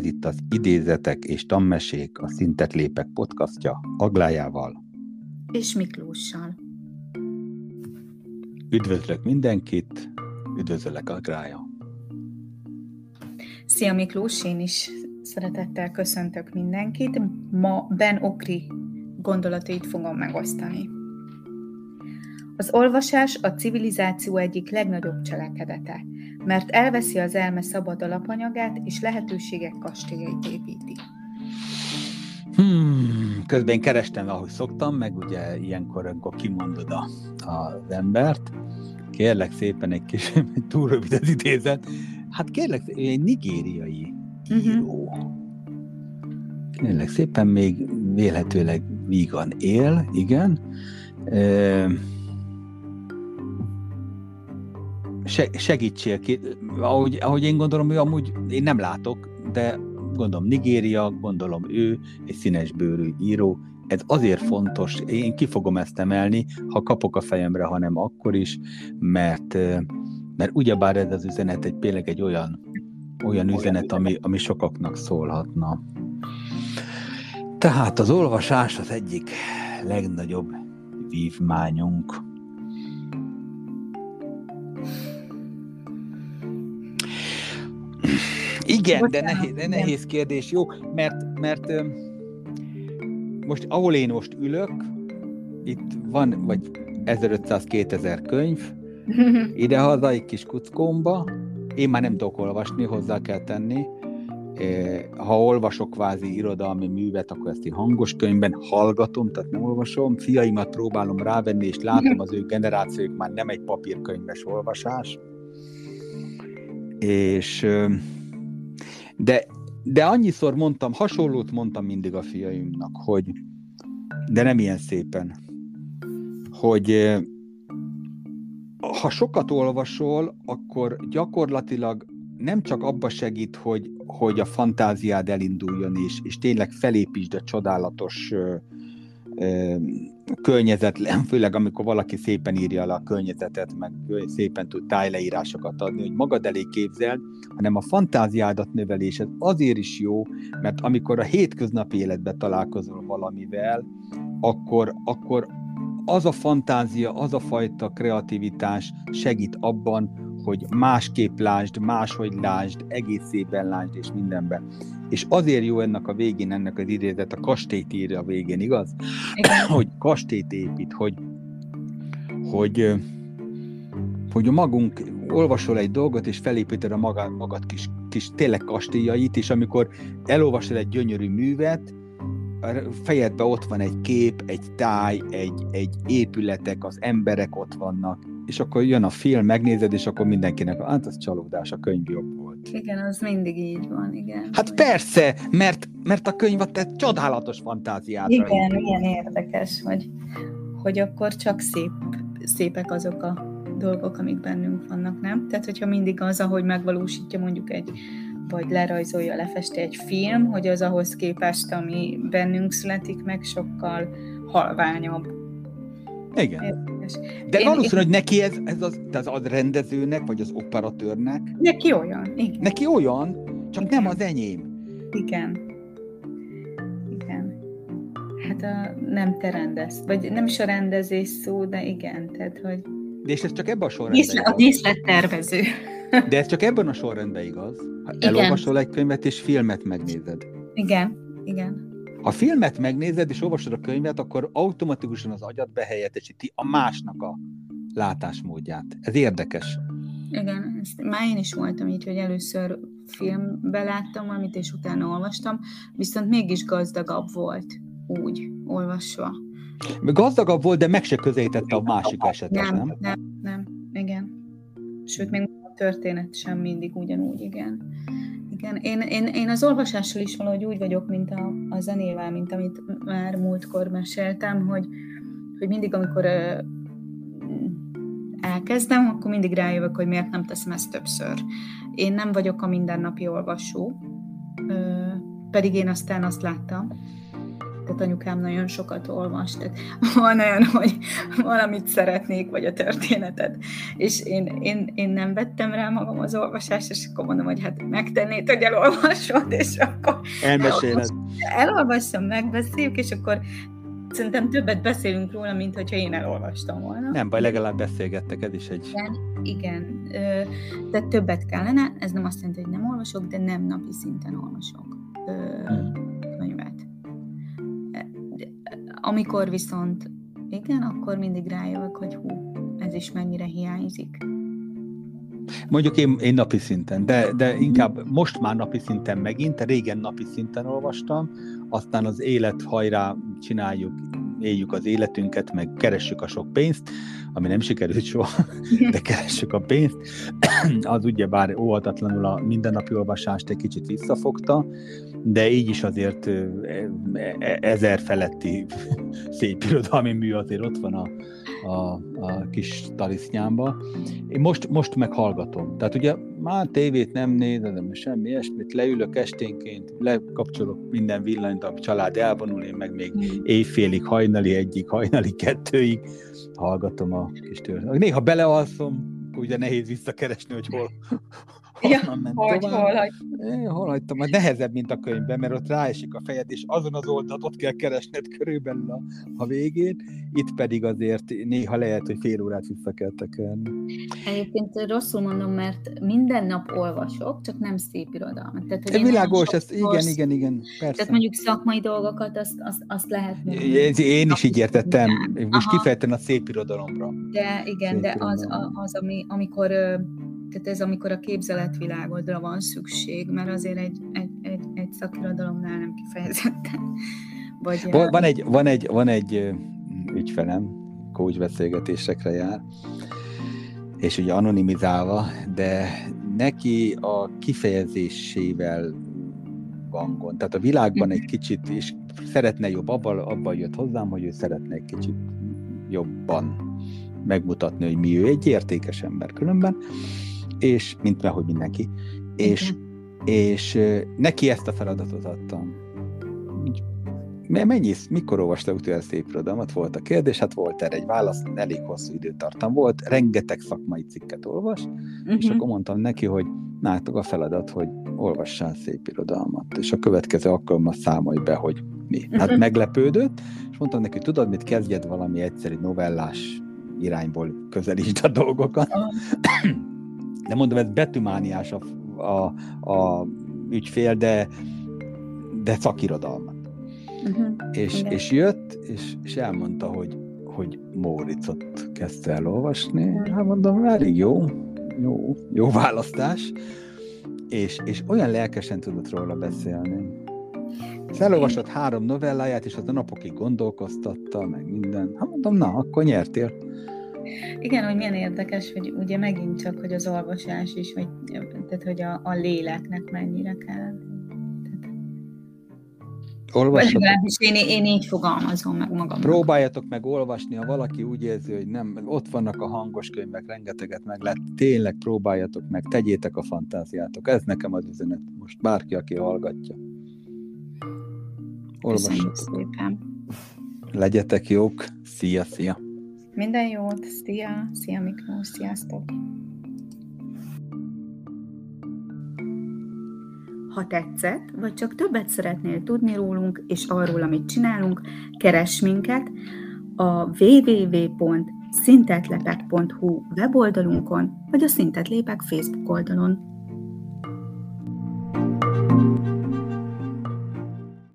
ez itt az Idézetek és Tammesék, a Szintet Lépek podcastja Aglájával. És Miklóssal. Üdvözlök mindenkit, üdvözöllek Aglája. Szia Miklós, én is szeretettel köszöntök mindenkit. Ma Ben Okri gondolatait fogom megosztani. Az olvasás a civilizáció egyik legnagyobb cselekedete mert elveszi az elme szabad alapanyagát, és lehetőségek kastélyait építi. Hmm, közben én kerestem, ahogy szoktam, meg ugye ilyenkor, amikor kimondod a, az embert, kérlek szépen egy kis, túl rövid az idézet, hát kérlek, egy nigériai uh-huh. író. Kérlek szépen, még vélhetőleg vígan él, igen. E- segítsél ki. Ahogy, ahogy én gondolom, ő amúgy én nem látok, de gondolom Nigéria, gondolom ő, egy színes bőrű író, ez azért fontos, én ki fogom ezt emelni, ha kapok a fejemre, hanem akkor is, mert, mert ugyebár ez az üzenet egy például egy olyan, olyan üzenet, ami, ami sokaknak szólhatna. Tehát az olvasás az egyik legnagyobb vívmányunk. Igen, de nehéz, de nehéz kérdés, jó, mert, mert most ahol én most ülök, itt van vagy 1500-2000 könyv, ide-haza egy kis kuckómba, én már nem tudok olvasni, hozzá kell tenni, ha olvasok kvázi irodalmi művet, akkor ezt én hangos könyvben hallgatom, tehát nem olvasom, fiaimat próbálom rávenni, és látom az ő generációk már nem egy papírkönyves olvasás, és de, de annyiszor mondtam, hasonlót mondtam mindig a fiaimnak, hogy de nem ilyen szépen, hogy ha sokat olvasol, akkor gyakorlatilag nem csak abba segít, hogy, hogy a fantáziád elinduljon, és, és tényleg felépítsd a csodálatos környezetlen, főleg amikor valaki szépen írja le a környezetet, meg szépen tud tájleírásokat adni, hogy magad elé képzel, hanem a fantáziádat növelés, ez azért is jó, mert amikor a hétköznapi életben találkozol valamivel, akkor, akkor az a fantázia, az a fajta kreativitás segít abban, hogy másképp lásd, máshogy lásd, egészében lásd, és mindenben. És azért jó ennek a végén, ennek az idézet, a kastélyt írja a végén, igaz? Igen. hogy kastélyt épít, hogy, hogy, hogy a magunk olvasol egy dolgot, és felépíted a magad, magad kis, kis tényleg kastélyait, és amikor elolvasol egy gyönyörű művet, fejedben ott van egy kép, egy táj, egy, egy épületek, az emberek ott vannak, és akkor jön a film, megnézed, és akkor mindenkinek, hát az csalódás, a könyv jobb volt. Igen, az mindig így van, igen. Hát persze, mert, mert a könyv a te csodálatos fantáziádra. Igen, ilyen érdekes, hogy, hogy akkor csak szép, szépek azok a dolgok, amik bennünk vannak, nem? Tehát, hogyha mindig az, ahogy megvalósítja mondjuk egy vagy lerajzolja, lefesti egy film, hogy az ahhoz képest, ami bennünk születik meg, sokkal halványabb. Igen. Érdekes. De én, valószínű, én... hogy neki ez, ez az, az, az rendezőnek, vagy az operatőrnek. Neki olyan, igen. Neki olyan, csak igen. nem az enyém. Igen. Igen. Hát a, nem te rendez, vagy nem is a rendezés szó, de igen, tehát, hogy... De és ez csak ebben a sorrendben A díszlettervező. De ez csak ebben a sorrendben igaz? Ha igen. elolvasol egy könyvet és filmet megnézed. Igen, igen. Ha filmet megnézed és olvasod a könyvet, akkor automatikusan az agyad behelyettesíti a másnak a látásmódját. Ez érdekes. Igen, ezt már én is voltam így, hogy először filmbe láttam valamit, és utána olvastam, viszont mégis gazdagabb volt úgy olvasva. Gazdagabb volt, de meg se közelítette a másik esetet, nem? Nem, nem, nem, igen. Sőt, még a történet sem mindig ugyanúgy, igen. Igen, én, én, én az olvasással is valahogy úgy vagyok, mint a, a zenével, mint amit már múltkor meséltem, hogy, hogy mindig, amikor ö, elkezdem, akkor mindig rájövök, hogy miért nem teszem ezt többször. Én nem vagyok a mindennapi olvasó, ö, pedig én aztán azt láttam, tehát anyukám nagyon sokat olvas, tehát van olyan, hogy valamit szeretnék, vagy a történetet, és én, én, én nem vettem rá magam az olvasást, és akkor mondom, hogy hát megtennéd, hogy elolvasod, és akkor elmeséled. Elolvasom, megbeszéljük, és akkor Szerintem többet beszélünk róla, mint hogyha én elolvastam volna. Nem baj, legalább beszélgettek, ez is egy... Igen, igen. De többet kellene, ez nem azt jelenti, hogy nem olvasok, de nem napi szinten olvasok hmm. Amikor viszont igen, akkor mindig rájövök, hogy hú, ez is mennyire hiányzik. Mondjuk én, én napi szinten, de, de inkább most már napi szinten megint, régen napi szinten olvastam, aztán az élet hajrá csináljuk, éljük az életünket, meg keressük a sok pénzt, ami nem sikerült soha, de keressük a pénzt, az ugye bár óhatatlanul a mindennapi olvasást egy kicsit visszafogta, de így is azért e, e, ezer feletti szép irodalmi mű azért ott van a, a, a kis talisznyámba. Én most, most meghallgatom. Tehát ugye már tévét nem nézem, semmi ilyesmit, leülök esténként, lekapcsolok minden villanyt, a család elvonul, én meg még éjfélig, hajnali egyik, hajnali kettőig hallgatom a kis történetet. Néha belealszom, ugye nehéz visszakeresni, hogy hol, ja, ment hogy, tovább. Hol, hagy... é, hol hagytam? Majd nehezebb, mint a könyvben, mert ott ráesik a fejed, és azon az oldalt ott kell keresned körülbelül a, a végén. Itt pedig azért néha lehet, hogy fél órát vissza kell tekerni. Egyébként rosszul mondom, mert minden nap olvasok, csak nem szép irodalmat. Tehát, hogy világos, ezt, igen, igen, igen, persze. Tehát mondjuk szakmai dolgokat, azt, azt, azt lehet Én is így értettem, most kifejezetten a szép irodalomra. De igen, szép de az, az ami, amikor tehát ez amikor a képzeletvilágodra van szükség, mert azért egy, egy, egy, egy szakirodalomnál nem kifejezetten. Vagy van, egy, van, egy, van egy ügyfelem, coach beszélgetésekre jár, és ugye anonimizálva, de neki a kifejezésével van gond. Tehát a világban egy kicsit, és szeretne jobb, abban, abban jött hozzám, hogy ő szeretne egy kicsit jobban megmutatni, hogy mi ő egy értékes ember különben, és mint hogy mindenki, és, és neki ezt a feladatot adtam. Mennyi, mikor olvasta utoljára szép irodalmat? Volt a kérdés, hát volt erre egy válasz, elég hosszú időtartam volt, rengeteg szakmai cikket olvas, uh-huh. és mhm. akkor mondtam neki, hogy nátok a feladat, hogy olvassál szép irodalmat, és a következő alkalommal számolj be, hogy mi. Hát uh-huh. meglepődött, és mondtam neki, tudod mit, kezdjed valami egyszerű novellás irányból közelítsd a dolgokat. Uh-huh. de mondom, ez betűmániás a, a, a ügyfél, de, de szakirodalmat. Uh-huh. És, és jött, és, és elmondta, hogy, hogy Móricot kezdte el olvasni. Uh-huh. Hát mondom, elég jó, jó, jó választás. És, és olyan lelkesen tudott róla beszélni. Felolvasott három novelláját, és az a napokig gondolkoztatta, meg minden. Hát mondom, na, akkor nyertél. Igen, hogy milyen érdekes, hogy ugye megint csak, hogy az olvasás is, vagy, tehát hogy a, a léleknek mennyire kell. Olvassatok. Én, én így fogalmazom meg magam. Próbáljatok meg olvasni, ha valaki úgy érzi, hogy nem, ott vannak a hangos könyvek, rengeteget meg lehet, tényleg próbáljatok meg, tegyétek a fantáziátok. Ez nekem az üzenet most, bárki, aki hallgatja. Olvassatok. Legyetek jók, szia, szia! Minden jót, szia, szia Miklós, sziasztok! Ha tetszett, vagy csak többet szeretnél tudni rólunk és arról, amit csinálunk, keres minket a www.szintetlepek.hu weboldalunkon, vagy a Szintetlépek Facebook oldalon.